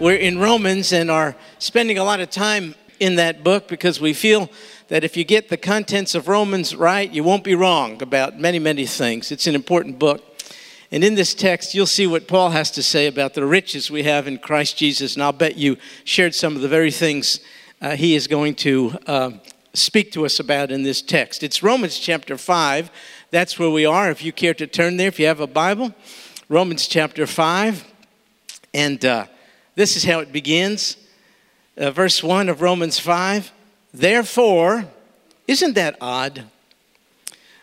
We're in Romans and are spending a lot of time in that book because we feel that if you get the contents of Romans right, you won't be wrong about many, many things. It's an important book. And in this text, you'll see what Paul has to say about the riches we have in Christ Jesus. And I'll bet you shared some of the very things uh, he is going to uh, speak to us about in this text. It's Romans chapter 5. That's where we are. If you care to turn there, if you have a Bible, Romans chapter 5. And uh, this is how it begins. Uh, verse 1 of Romans 5. Therefore, isn't that odd?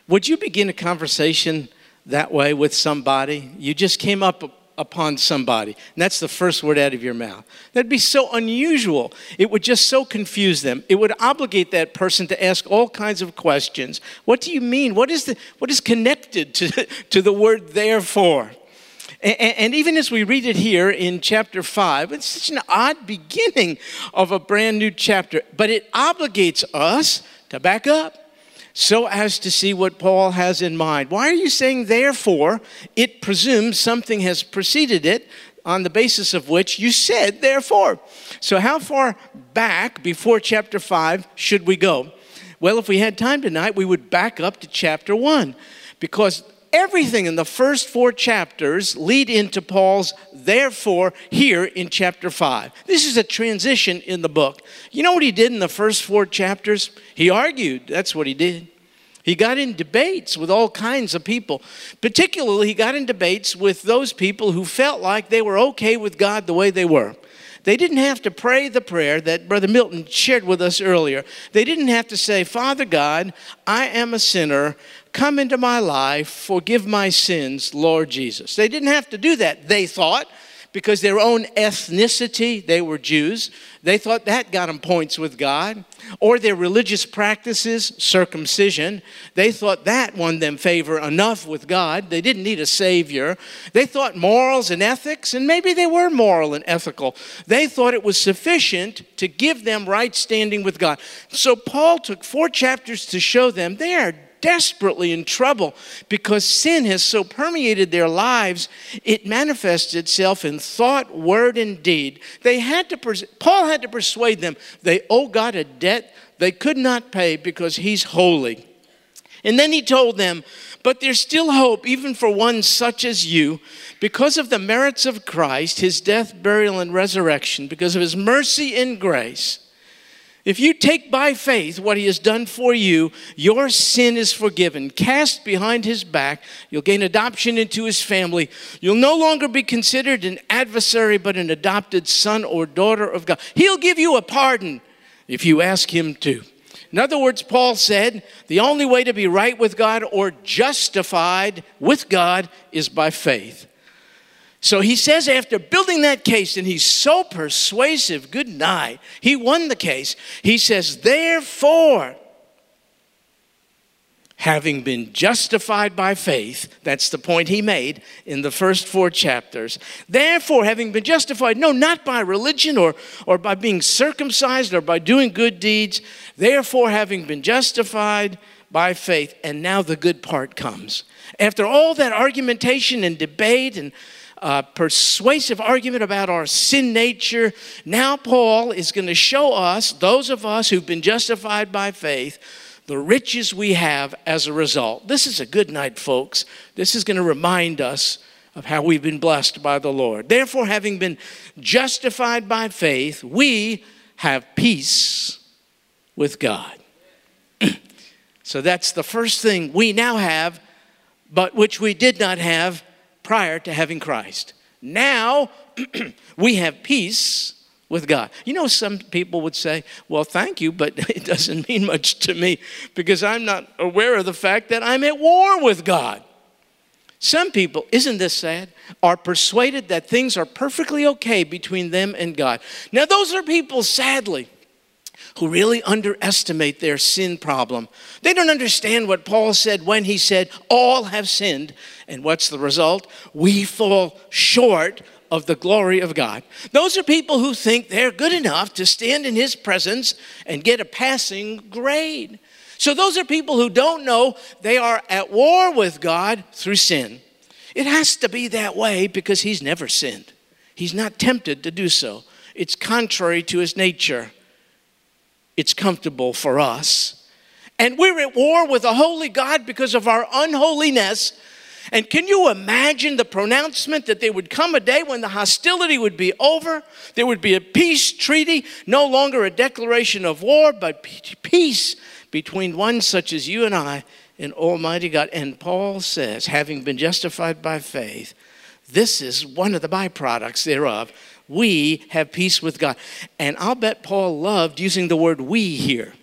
Would you begin a conversation that way with somebody? You just came up upon somebody, and that's the first word out of your mouth. That'd be so unusual. It would just so confuse them. It would obligate that person to ask all kinds of questions. What do you mean? What is, the, what is connected to, to the word therefore? And, even as we read it here in chapter 5, it's such an odd beginning of a brand new chapter, but it obligates us to back up so as to see what Paul has in mind. Why are you saying therefore? It presumes something has preceded it on the basis of which you said therefore. So, how far back before chapter 5 should we go? Well, if we had time tonight, we would back up to chapter 1 because everything in the first four chapters lead into Paul's therefore here in chapter 5. This is a transition in the book. You know what he did in the first four chapters? He argued. That's what he did. He got in debates with all kinds of people. Particularly, he got in debates with those people who felt like they were okay with God the way they were. They didn't have to pray the prayer that Brother Milton shared with us earlier. They didn't have to say, Father God, I am a sinner. Come into my life, forgive my sins, Lord Jesus. They didn't have to do that, they thought, because their own ethnicity, they were Jews, they thought that got them points with God. Or their religious practices, circumcision, they thought that won them favor enough with God. They didn't need a Savior. They thought morals and ethics, and maybe they were moral and ethical. They thought it was sufficient to give them right standing with God. So Paul took four chapters to show them they are desperately in trouble because sin has so permeated their lives, it manifests itself in thought, word, and deed. They had to, pers- Paul had to persuade them they owe God a debt they could not pay because he's holy. And then he told them, but there's still hope, even for one such as you, because of the merits of Christ, his death, burial, and resurrection, because of his mercy and grace. If you take by faith what he has done for you, your sin is forgiven. Cast behind his back, you'll gain adoption into his family. You'll no longer be considered an adversary, but an adopted son or daughter of God. He'll give you a pardon if you ask him to. In other words, Paul said, the only way to be right with God or justified with God is by faith. So he says, after building that case, and he's so persuasive, good night, he won the case. He says, therefore, having been justified by faith, that's the point he made in the first four chapters. Therefore, having been justified, no, not by religion or, or by being circumcised or by doing good deeds, therefore, having been justified by faith, and now the good part comes. After all that argumentation and debate and uh, persuasive argument about our sin nature. Now, Paul is going to show us, those of us who've been justified by faith, the riches we have as a result. This is a good night, folks. This is going to remind us of how we've been blessed by the Lord. Therefore, having been justified by faith, we have peace with God. so that's the first thing we now have, but which we did not have prior to having Christ. Now we have peace with God. You know, some people would say, Well, thank you, but it doesn't mean much to me because I'm not aware of the fact that I'm at war with God. Some people, isn't this sad, are persuaded that things are perfectly okay between them and God. Now, those are people, sadly, who really underestimate their sin problem. They don't understand what Paul said when he said, All have sinned. And what's the result? We fall short of the glory of God. Those are people who think they're good enough to stand in his presence and get a passing grade. So, those are people who don't know they are at war with God through sin. It has to be that way because he's never sinned. He's not tempted to do so. It's contrary to his nature. It's comfortable for us. And we're at war with a holy God because of our unholiness. And can you imagine the pronouncement that there would come a day when the hostility would be over? There would be a peace treaty, no longer a declaration of war, but peace between one such as you and I and Almighty God. And Paul says, having been justified by faith, this is one of the byproducts thereof. We have peace with God. And I'll bet Paul loved using the word we here.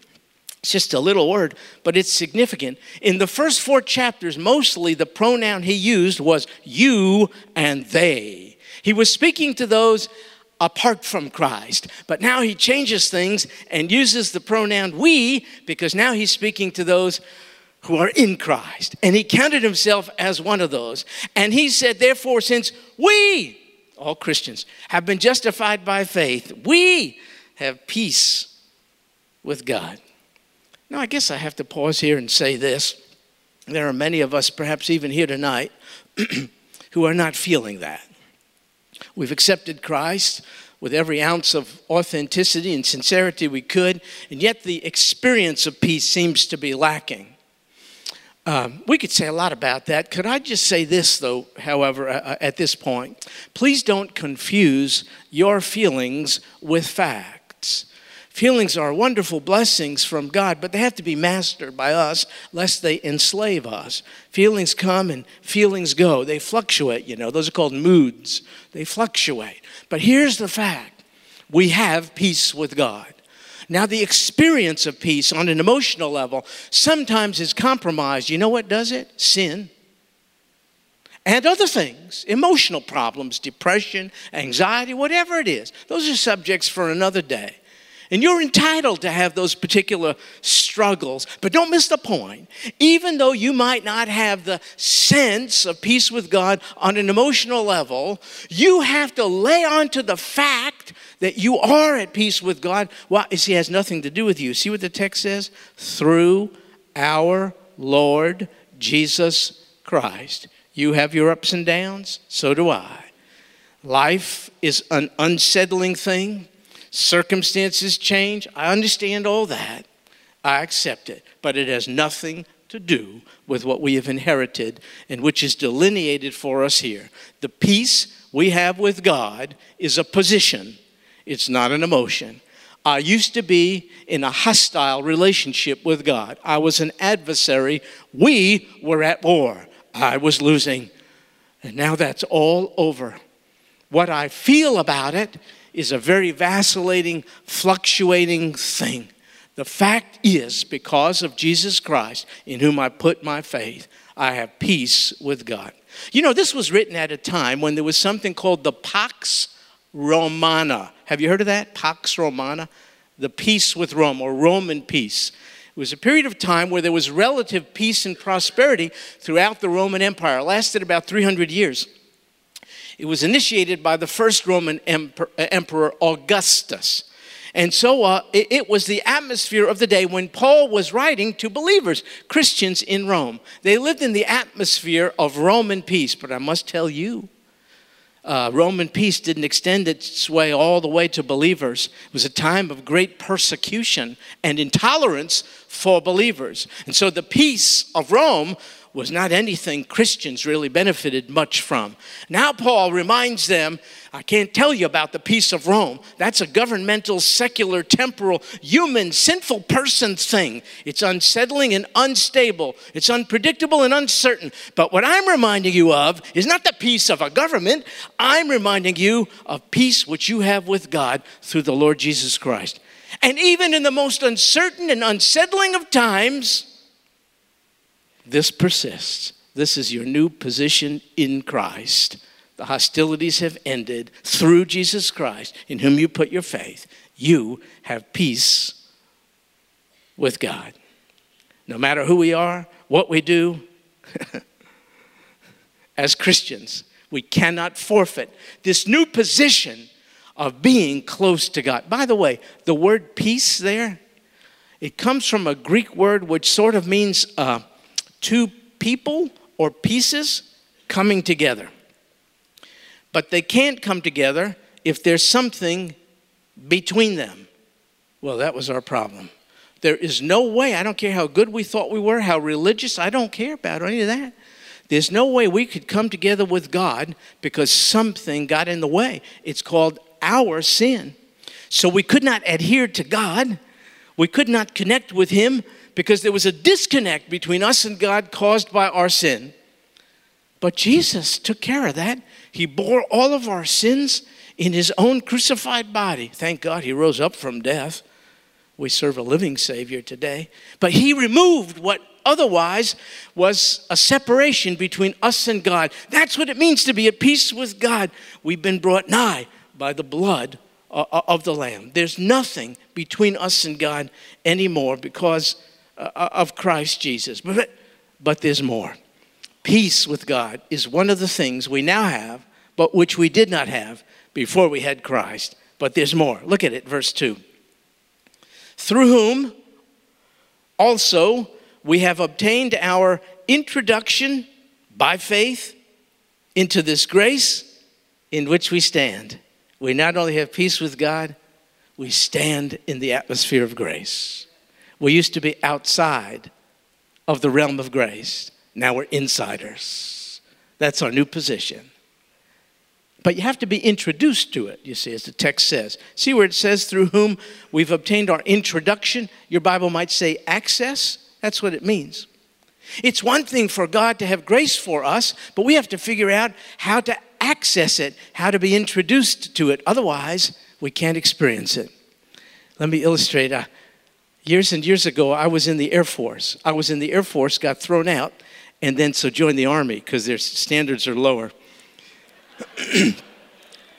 It's just a little word, but it's significant. In the first four chapters, mostly the pronoun he used was you and they. He was speaking to those apart from Christ, but now he changes things and uses the pronoun we because now he's speaking to those who are in Christ. And he counted himself as one of those. And he said, therefore, since we, all Christians, have been justified by faith, we have peace with God. Now, I guess I have to pause here and say this. There are many of us, perhaps even here tonight, who are not feeling that. We've accepted Christ with every ounce of authenticity and sincerity we could, and yet the experience of peace seems to be lacking. Um, we could say a lot about that. Could I just say this, though, however, uh, at this point? Please don't confuse your feelings with facts. Feelings are wonderful blessings from God, but they have to be mastered by us lest they enslave us. Feelings come and feelings go. They fluctuate, you know. Those are called moods. They fluctuate. But here's the fact we have peace with God. Now, the experience of peace on an emotional level sometimes is compromised. You know what does it? Sin and other things, emotional problems, depression, anxiety, whatever it is. Those are subjects for another day. And you're entitled to have those particular struggles. But don't miss the point. Even though you might not have the sense of peace with God on an emotional level, you have to lay onto the fact that you are at peace with God. Well, it has nothing to do with you. See what the text says? Through our Lord Jesus Christ. You have your ups and downs, so do I. Life is an unsettling thing. Circumstances change. I understand all that. I accept it. But it has nothing to do with what we have inherited and which is delineated for us here. The peace we have with God is a position, it's not an emotion. I used to be in a hostile relationship with God. I was an adversary. We were at war. I was losing. And now that's all over. What I feel about it is a very vacillating, fluctuating thing. The fact is, because of Jesus Christ, in whom I put my faith, I have peace with God. You know, this was written at a time when there was something called the Pax Romana. Have you heard of that? Pax Romana? The peace with Rome, or Roman peace. It was a period of time where there was relative peace and prosperity throughout the Roman Empire. It lasted about 300 years. It was initiated by the first Roman emperor, uh, emperor Augustus. And so uh, it, it, was the atmosphere of the day when Paul was writing to believers, Christians in Rome. They lived in the atmosphere of Roman peace. But I must tell you, uh, Roman peace didn't extend its way all the way to believers. It was a time of great persecution and intolerance for believers. And so the peace of Rome was not anything Christians really benefited much from. Now, Paul reminds them I can't tell you about the peace of Rome. That's a governmental, secular, temporal, human, sinful person thing. It's unsettling and unstable, it's unpredictable and uncertain. But what I'm reminding you of is not the peace of a government, I'm reminding you of peace which you have with God through the Lord Jesus Christ. And even in the most uncertain and unsettling of times, this persists. This is your new position in Christ. The hostilities have ended through Jesus Christ, in whom you put your faith. You have peace with God. No matter who we are, what we do, as Christians, we cannot forfeit this new position of being close to God. By the way, the word peace there, it comes from a Greek word which sort of means uh, two people or pieces coming together. but they can't come together if there's something between them. Well, that was our problem. There is no way, I don't care how good we thought we were, how religious, I don't care about any of that. There's no way we could come together with God because something got in the way. It's called our sin. So we could not adhere to God. We could not connect with Him because there was a disconnect between us and God caused by our sin. But Jesus took care of that. He bore all of our sins in His own crucified body. Thank God He rose up from death. We serve a living Savior today. But He removed what otherwise was a separation between us and God. That's what it means to be at peace with God. We've been brought nigh by the blood Uh, uh, of the Lamb. There's nothing between us and God anymore because uh, uh, of Christ Jesus. But, but there's more. Peace with God is one of the things we now have, but which we did not have before we had Christ. But there's more. Look at it, verse 2. Through whom also we have obtained our introduction by faith into this grace in which we stand. We not only have peace with God, we stand in the atmosphere of grace. We used to be outside of the realm of grace. Now we're insiders. That's our new position. But you have to be introduced to it, you see, as the text says. See where it says, through whom we've obtained our introduction? Your Bible might say access. That's what it means. It's one thing for God to have grace for us, but we have to figure out how to access it, how to be introduced to it. Otherwise, we can't experience it. Let me illustrate. Uh, years and years ago, I was in the Air Force. I was in the Air Force, got thrown out, and then so joined the Army because their standards are lower.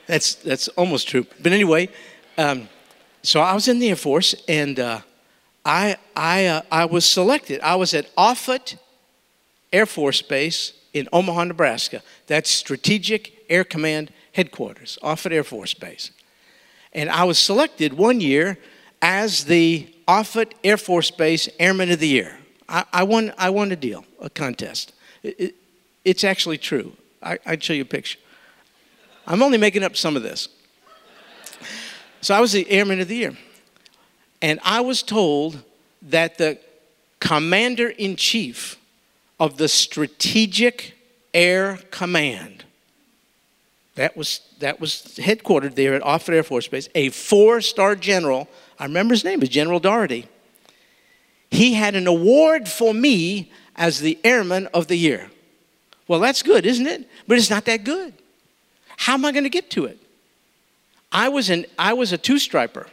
that's, that's almost true. But anyway, um, so I was in the Air Force, and uh, I, I, uh, I was selected. I was at Offutt Air Force Base in Omaha, Nebraska. That's Strategic Air Command Headquarters, Offutt Air Force Base. And I was selected one year as the Offutt Air Force Base Airman of the Year. I, I won, I won a deal, a contest. It, it, it's actually true. I, I'd show you a picture. I'm only making up some of this. So I was the Airman of the Year. And I was told that the commander in chief of the Strategic Air Command, that was, that was headquartered there at Offutt Air Force Base, a four star general, I remember his name was General Dougherty. He had an award for me as the Airman of the Year. Well, that's good, isn't it? But it's not that good. How am I going to get to it? I was, an, I was a two striper.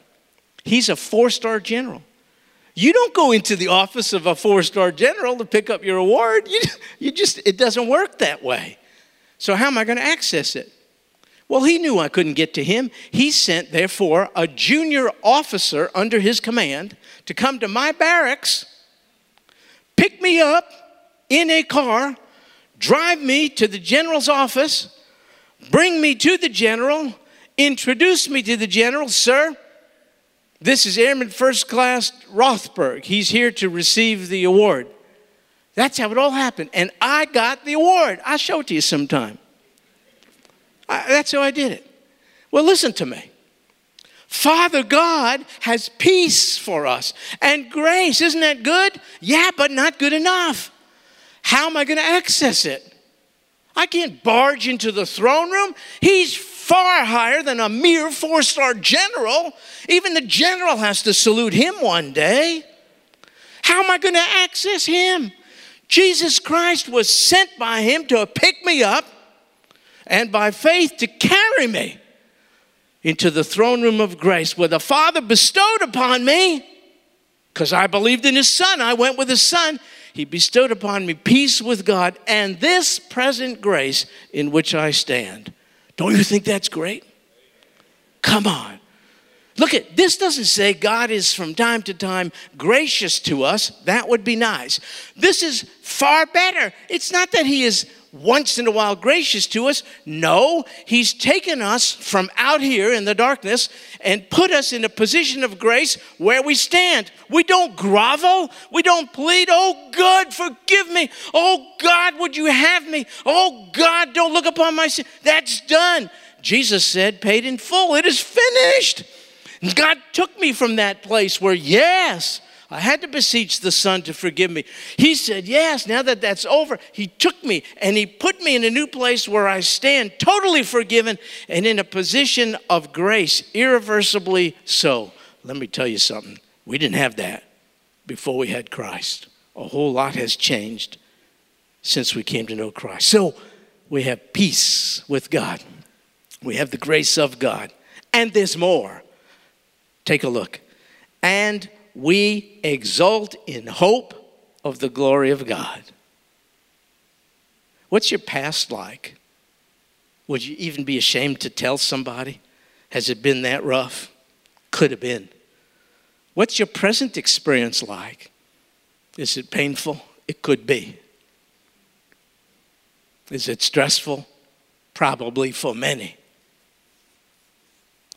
He's a four star general. You don't go into the office of a four star general to pick up your award. You, you just, it doesn't work that way. So, how am I going to access it? Well, he knew I couldn't get to him. He sent, therefore, a junior officer under his command to come to my barracks, pick me up in a car, drive me to the general's office, bring me to the general, introduce me to the general. Sir, this is Airman First Class Rothberg. He's here to receive the award. That's how it all happened. And I got the award. I'll show it to you sometime. I, that's how I did it. Well, listen to me. Father God has peace for us and grace. Isn't that good? Yeah, but not good enough. How am I going to access it? I can't barge into the throne room. He's far higher than a mere four star general. Even the general has to salute him one day. How am I going to access him? Jesus Christ was sent by him to pick me up and by faith to carry me into the throne room of grace where the Father bestowed upon me, because I believed in his Son, I went with his Son. He bestowed upon me peace with God and this present grace in which I stand. Don't you think that's great? Come on. Look at this doesn't say God is from time to time gracious to us. That would be nice. This is far better. It's not that he is once in a while gracious to us. No, He's taken us from out here in the darkness and put us in a position of grace where we stand. We don't grovel, we don't plead, Oh God, forgive me. Oh God, would you have me? Oh God, don't look upon my sin. That's done. Jesus said, paid in full. It is finished. God took me from that place where, yes, I had to beseech the Son to forgive me. He said, Yes, now that that's over, He took me and He put me in a new place where I stand totally forgiven and in a position of grace, irreversibly so. Let me tell you something. We didn't have that before we had Christ. A whole lot has changed since we came to know Christ. So we have peace with God, we have the grace of God, and there's more. Take a look. And we exult in hope of the glory of God. What's your past like? Would you even be ashamed to tell somebody? Has it been that rough? Could have been. What's your present experience like? Is it painful? It could be. Is it stressful? Probably for many.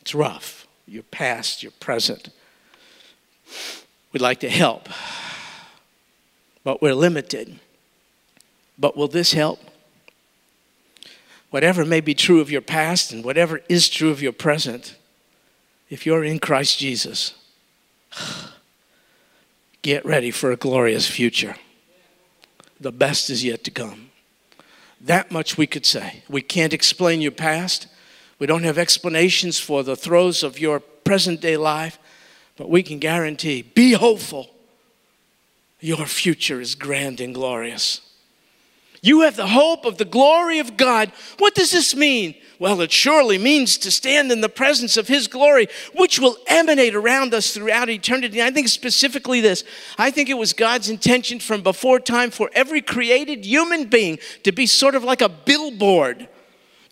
It's rough. Your past, your present. We'd like to help, but we're limited. But will this help? Whatever may be true of your past and whatever is true of your present, if you're in Christ Jesus, get ready for a glorious future. The best is yet to come. That much we could say. We can't explain your past. We don't have explanations for the throes of your present day life. But we can guarantee be hopeful. Your future is grand and glorious. You have the hope of the glory of God. What does this mean? Well, it surely means to stand in the presence of His glory, which will emanate around us throughout eternity. I think specifically this I think it was God's intention from before time for every created human being to be sort of like a billboard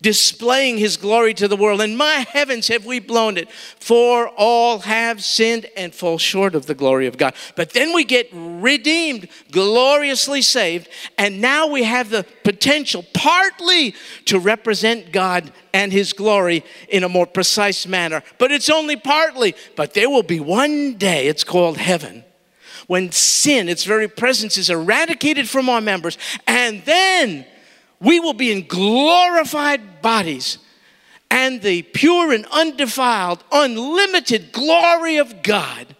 displaying his glory to the world. And my heavens, have we blown it? For all have sinned and fall short of the glory of God. But then we get redeemed, gloriously saved, and now we have the potential partly to represent God and his glory in a more precise manner. But it's only partly. But there will be one day, it's called heaven when sin, its very presence, is eradicated from our members, and then we will be in glorified bodies, and the pure and undefiled, unlimited glory of God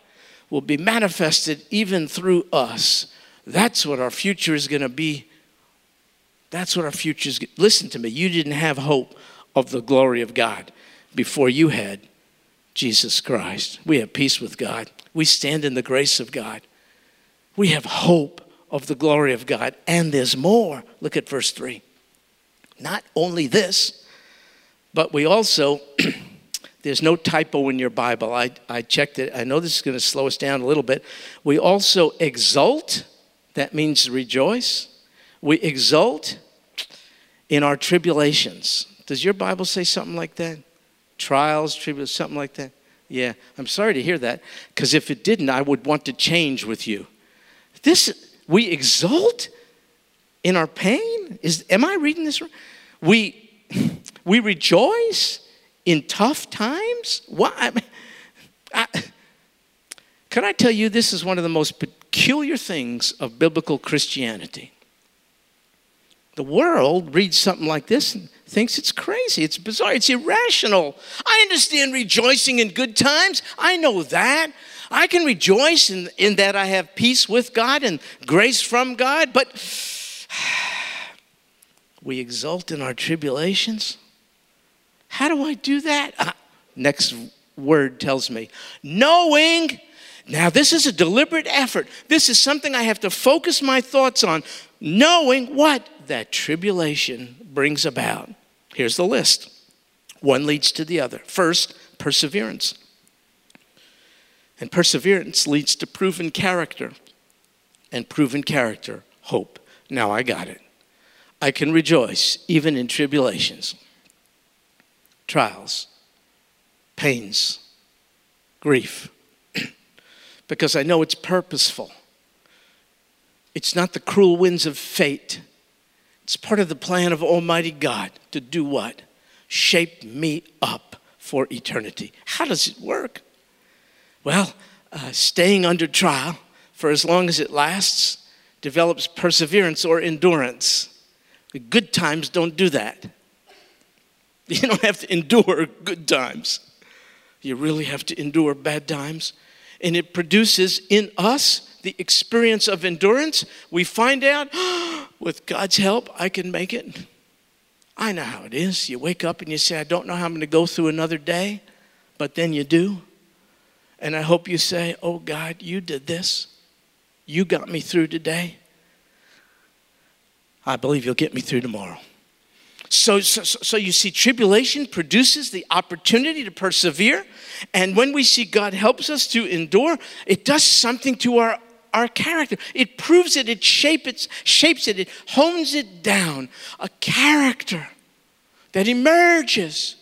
will be manifested even through us. That's what our future is going to be. That's what our future is. Listen to me. You didn't have hope of the glory of God before you had Jesus Christ. We have peace with God. We stand in the grace of God. We have hope of the glory of God. And there's more. Look at verse 3. Not only this, but we also, there's no typo in your Bible. I, I checked it. I know this is going to slow us down a little bit. We also exult, that means rejoice. We exult in our tribulations. Does your Bible say something like that? Trials, tribulations, something like that? Yeah, I'm sorry to hear that, because if it didn't, I would want to change with you. This, we exult in our pain? Is, am I reading this? We, we rejoice in tough times? What? I, I, can I tell you, this is one of the most peculiar things of biblical Christianity. The world reads something like this and thinks it's crazy, it's bizarre, it's irrational. I understand rejoicing in good times. I know that. I can rejoice in, in that I have peace with God and grace from God, but we exult in our tribulations. How do I do that? Uh, next word tells me knowing. Now, this is a deliberate effort. This is something I have to focus my thoughts on, knowing what that tribulation brings about. Here's the list one leads to the other. First, perseverance. And perseverance leads to proven character, and proven character, hope. Now I got it. I can rejoice even in tribulations, trials, pains, grief, because I know it's purposeful. It's not the cruel winds of fate It's part of the plan of Almighty God to do what? Shape me up for eternity. How does it work? Well, uh, staying under trial for as long as it lasts develops perseverance or endurance. The good times don't do that. You don't have to endure good times. You really have to endure bad times. And it produces in us the experience of endurance. We find out, with God's help, I can make it. I know how it is. You wake up and you say, I don't know how I'm going to go through another day, but then you do. And I hope you say, Oh God, you did this. You got me through today. I believe you'll get me through tomorrow. So, so, so you see, tribulation produces the opportunity to persevere. And when we see God helps us to endure, it does something to our, our character. It proves it, it, shape shapes it, it hones it down. A character that emerges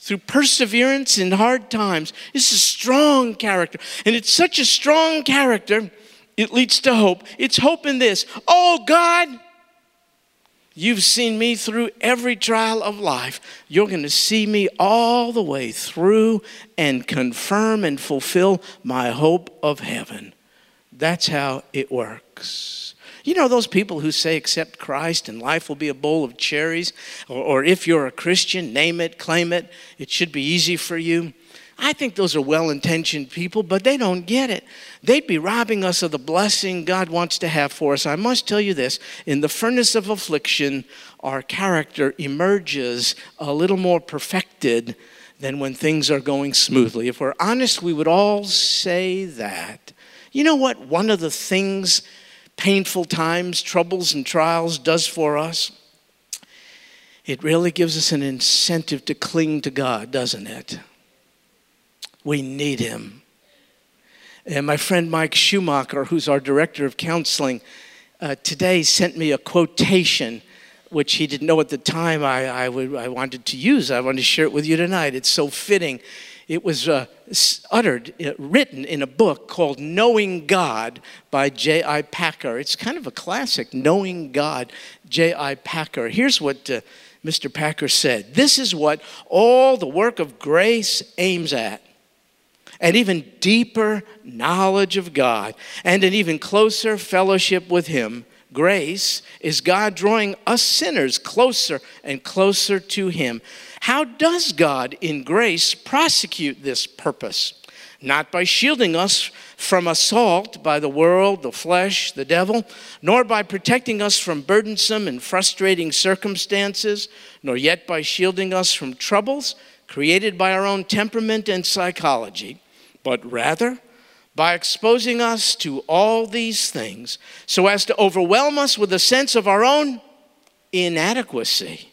through perseverance in hard times. It's a strong character. And it's such a strong character, it leads to hope. It's hope in this. Oh, God You've seen me through every trial of life. You're going to see me all the way through and confirm and fulfill my hope of heaven. That's how it works. You know, those people who say, accept Christ and life will be a bowl of cherries, or, or if you're a Christian, name it, claim it, it should be easy for you. I think those are well intentioned people, but they don't get it. They'd be robbing us of the blessing God wants to have for us. I must tell you this in the furnace of affliction, our character emerges a little more perfected than when things are going smoothly. If we're honest, we would all say that. You know what? One of the things painful times, troubles, and trials does for us? It really gives us an incentive to cling to God, doesn't it? We need him. And my friend Mike Schumacher, who's our director of counseling, uh, today sent me a quotation which he didn't know at the time I, I, would, I wanted to use. I wanted to share it with you tonight. It's so fitting. It was uh, uttered, uh, written in a book called Knowing God by J.I. Packer. It's kind of a classic, Knowing God, J.I. Packer. Here's what uh, Mr. Packer said This is what all the work of grace aims at an even deeper knowledge of God and an even closer fellowship with Him. Grace is God drawing us sinners closer and closer to Him. How does God in grace prosecute this purpose? Not by shielding us from assault by the world, the flesh, the devil, nor by protecting us from burdensome and frustrating circumstances, nor yet by shielding us from troubles created by our own temperament and psychology but rather by exposing us to all these things so as to overwhelm us with a sense of our own inadequacy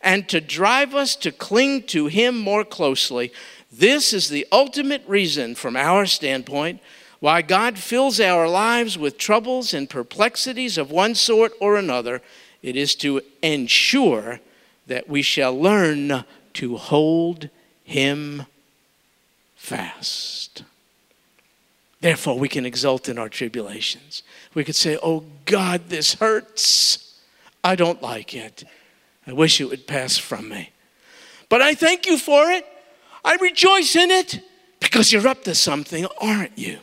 and to drive us to cling to Him more closely. This is the ultimate reason, from our standpoint, why God fills our lives with troubles and perplexities of one sort or another. It is to ensure that we shall learn to hold Him fast. Therefore, we can exult in our tribulations. We could say, Oh God, this hurts. I don't like it. I wish it would pass from me. But I thank you for it. I rejoice in it because you're up to something, aren't you?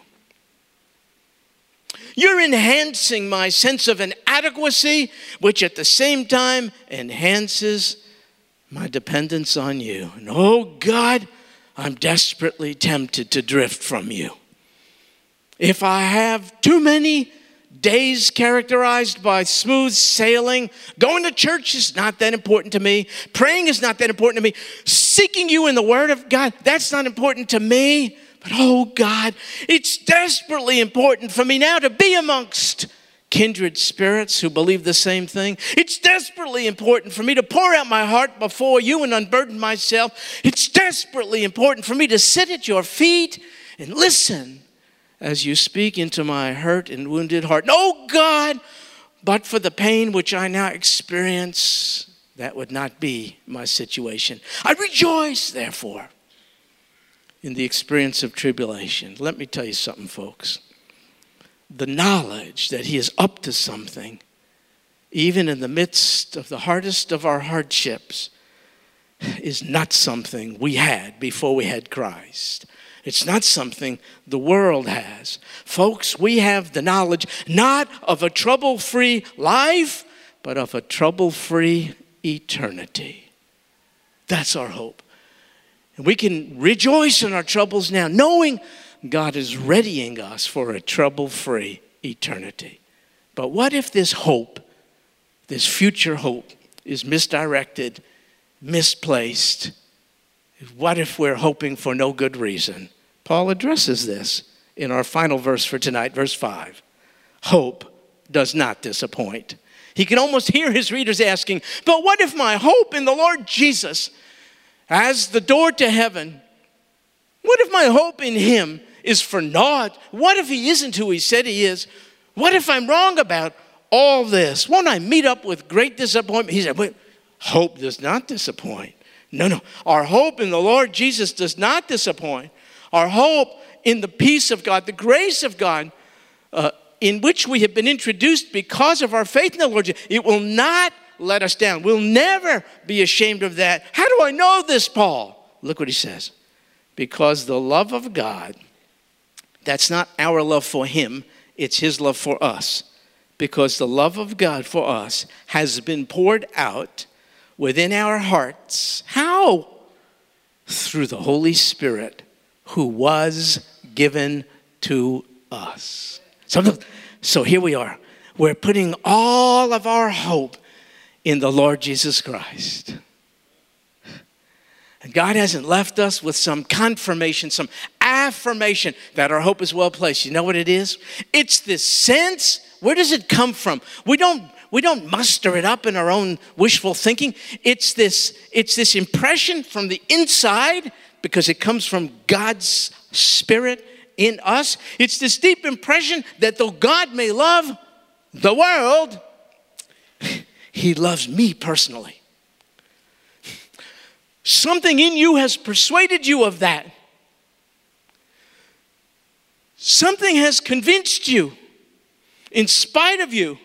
You're enhancing my sense of inadequacy, which at the same time enhances my dependence on you. And oh God, I'm desperately tempted to drift from you. If I have too many days characterized by smooth sailing, going to church is not that important to me, praying is not that important to me, seeking you in the Word of God, that's not important to me. But oh God, it's desperately important for me now to be amongst kindred spirits who believe the same thing. It's desperately important for me to pour out my heart before you and unburden myself. It's desperately important for me to sit at your feet and listen as you speak into my hurt and wounded heart. Oh God, but for the pain which I now experience, that would not be my situation. I rejoice, therefore, in the experience of tribulation. Let me tell you something, folks. The knowledge that He is up to something even in the midst of the hardest of our hardships, is not something we had before we had Christ. It's not something the world has. Folks, we have the knowledge not of a trouble free life, but of a trouble free eternity. That's our hope. And we can rejoice in our troubles now, knowing God is readying us for a trouble free eternity. But what if this hope, this future hope, is misdirected, misplaced? What if we're hoping for no good reason? Paul addresses this in our final verse for tonight, verse 5. Hope does not disappoint. He can almost hear his readers asking, But what if my hope in the Lord Jesus as the door to heaven, what if my hope in him is for naught? What if he isn't who he said he is? What if I'm wrong about all this? Won't I meet up with great disappointment? He said, Wait, hope does not disappoint. No, no. Our hope in the Lord Jesus does not disappoint. Our hope in the peace of God, the grace of God, uh, in which we have been introduced because of our faith in the Lord, Jesus, it will not let us down. We'll never be ashamed of that. How do I know this, Paul? Look what he says. Because the love of God, that's not our love for him, it's his love for us. Because the love of God for us has been poured out within our hearts. How? Through the Holy Spirit who was given to us. So, so here we are. We're putting all of our hope in the Lord Jesus Christ. God hasn't left us with some confirmation, some affirmation that our hope is well placed. You know what it is? It's this sense. Where does it come from? We don't we don't muster it up in our own wishful thinking. It's this it's this impression from the inside because it comes from God's spirit in us. It's this deep impression that though God may love the world, he loves me personally. Something in you has persuaded you of that. Something has convinced you, in spite of you,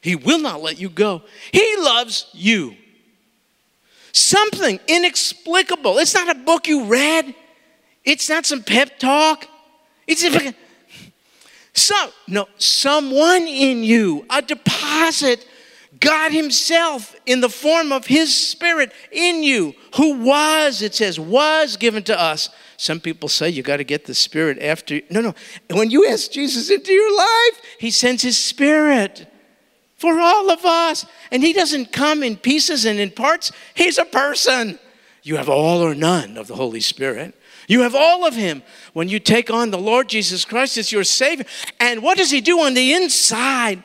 He will not let you go. He loves you. Something inexplicable. It's not a book you read, it's not some pep talk. It's some, no, someone in you, a deposit God Himself, in the form of His Spirit in you, who was, it says, was given to us. Some people say you got to get the Spirit after. No, no. When you ask Jesus into your life, He sends His Spirit for all of us. And He doesn't come in pieces and in parts, He's a person. You have all or none of the Holy Spirit. You have all of Him when you take on the Lord Jesus Christ as your Savior. And what does He do on the inside?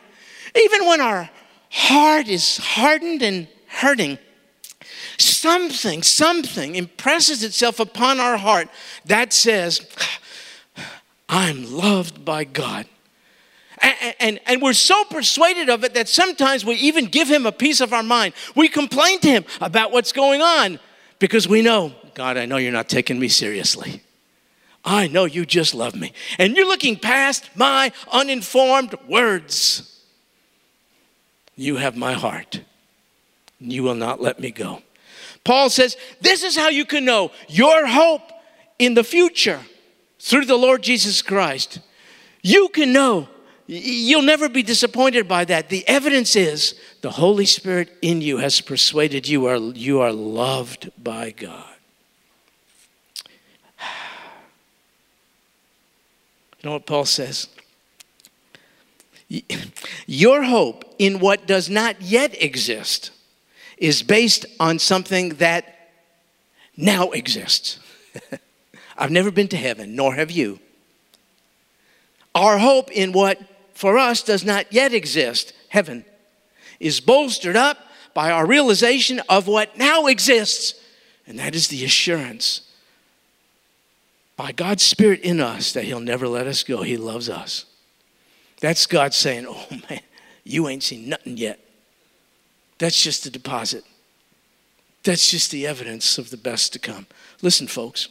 Even when our heart is hardened and hurting, something, something impresses itself upon our heart that says, I'm loved by God. And, and, and, we're so persuaded of it that sometimes we even give him a piece of our mind. We complain to him about what's going on because we know, God, I know you're not taking me seriously. I know you just love me. And you're looking past my uninformed words. You have my heart. You will not let me go. Paul says, This is how you can know your hope in the future through the Lord Jesus Christ. You can know. You'll never be disappointed by that. The evidence is the Holy Spirit in you has persuaded you are, you are loved by God. You know what Paul says? Your hope in what does not yet exist is based on something that now exists. I've never been to heaven, nor have you. Our hope in what for us does not yet exist, heaven, is bolstered up by our realization of what now exists, and that is the assurance by God's Spirit in us that He'll never let us go. He loves us. That's God saying, oh man, you ain't seen nothing yet. That's just a deposit. That's just the evidence of the best to come. Listen, folks,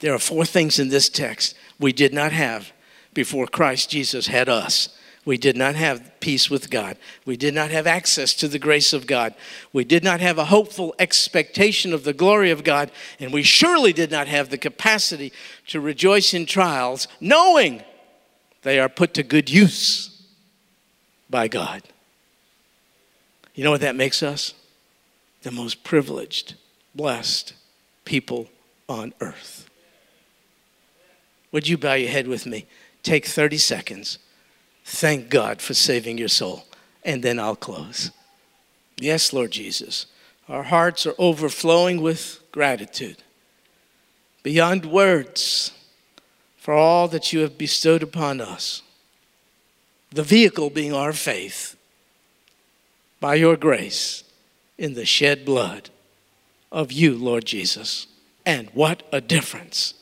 there are four things in this text we did not have before Christ Jesus had us. We did not have peace with God. We did not have access to the grace of God. We did not have a hopeful expectation of the glory of God. And we surely did not have the capacity to rejoice in trials, knowing they are put to good use by God. You know what that makes us? The most privileged, blessed people on earth. Would you bow your head with me? Take 30 seconds. Thank God for saving your soul. And then I'll close. Yes, Lord Jesus, our hearts are overflowing with gratitude beyond words for all that you have bestowed upon us. The vehicle being our faith by your grace in the shed blood of you, Lord Jesus. And what a difference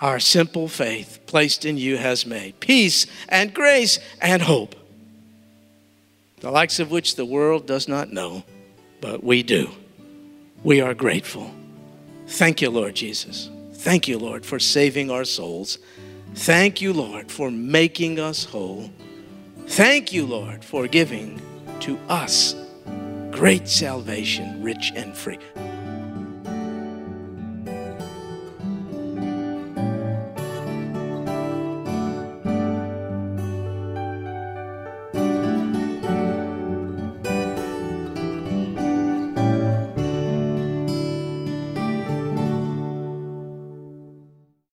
our simple faith placed in you has made peace and grace and hope, the likes of which the world does not know, but we do. We are grateful. Thank you, Lord Jesus. Thank you, Lord, for saving our souls. Thank you, Lord, for making us whole. Thank you, Lord, for giving to us great salvation, rich and free.